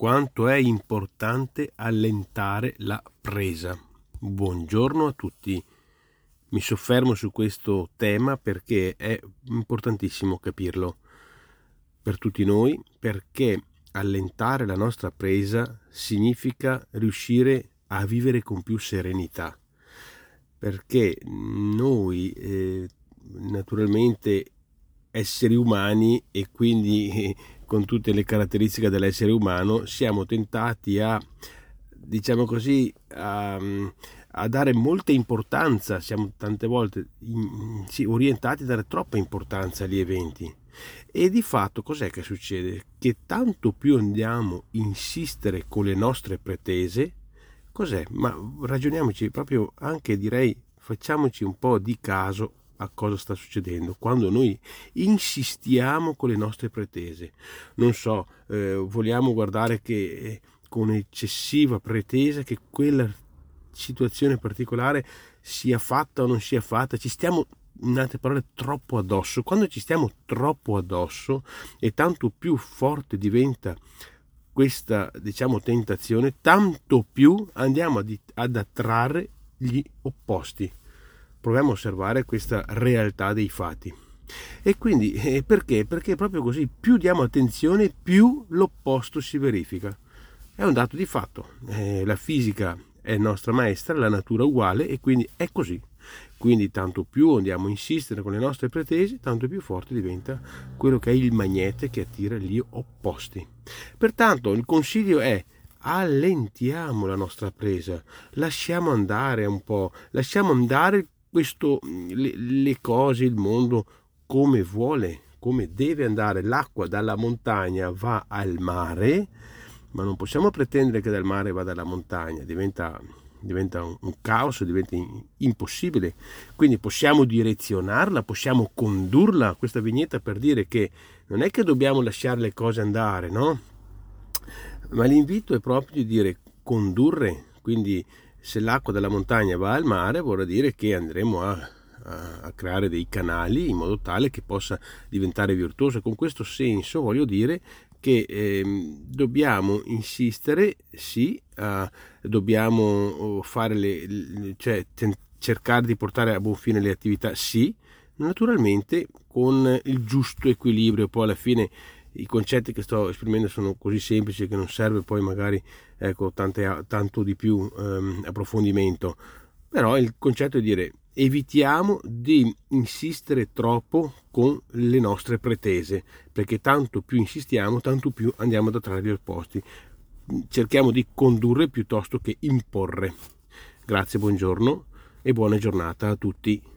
quanto è importante allentare la presa. Buongiorno a tutti. Mi soffermo su questo tema perché è importantissimo capirlo per tutti noi, perché allentare la nostra presa significa riuscire a vivere con più serenità, perché noi eh, naturalmente esseri umani e quindi con tutte le caratteristiche dell'essere umano, siamo tentati a, diciamo così, a, a dare molta importanza, siamo tante volte in, sì, orientati a dare troppa importanza agli eventi. E di fatto cos'è che succede? Che tanto più andiamo a insistere con le nostre pretese, cos'è? Ma ragioniamoci proprio anche direi facciamoci un po' di caso a cosa sta succedendo quando noi insistiamo con le nostre pretese. Non so, eh, vogliamo guardare che eh, con eccessiva pretesa che quella situazione particolare sia fatta o non sia fatta, ci stiamo in altre parole troppo addosso. Quando ci stiamo troppo addosso e tanto più forte diventa questa diciamo tentazione, tanto più andiamo ad, ad attrarre gli opposti proviamo a osservare questa realtà dei fatti. E quindi eh, perché? Perché proprio così, più diamo attenzione, più l'opposto si verifica. È un dato di fatto. Eh, la fisica è nostra maestra, la natura uguale e quindi è così. Quindi tanto più andiamo a insistere con le nostre pretese, tanto più forte diventa quello che è il magnete che attira gli opposti. Pertanto il consiglio è allentiamo la nostra presa, lasciamo andare un po', lasciamo andare questo, le, le cose, il mondo come vuole, come deve andare. L'acqua dalla montagna va al mare, ma non possiamo pretendere che dal mare vada alla montagna, diventa, diventa un, un, caos, diventa in, impossibile. Quindi possiamo direzionarla, possiamo condurla, questa vignetta per dire che non è che dobbiamo lasciare le cose andare, no? Ma l'invito è proprio di dire condurre, quindi se l'acqua della montagna va al mare vorrà dire che andremo a, a, a creare dei canali in modo tale che possa diventare virtuoso. Con questo senso voglio dire che eh, dobbiamo insistere, sì, uh, dobbiamo fare le cioè ten, cercare di portare a buon fine le attività, sì, naturalmente con il giusto equilibrio, poi alla fine i concetti che sto esprimendo sono così semplici che non serve poi magari ecco, tante, tanto di più ehm, approfondimento, però il concetto è dire evitiamo di insistere troppo con le nostre pretese, perché tanto più insistiamo, tanto più andiamo ad attrarre gli opposti. Cerchiamo di condurre piuttosto che imporre. Grazie, buongiorno e buona giornata a tutti.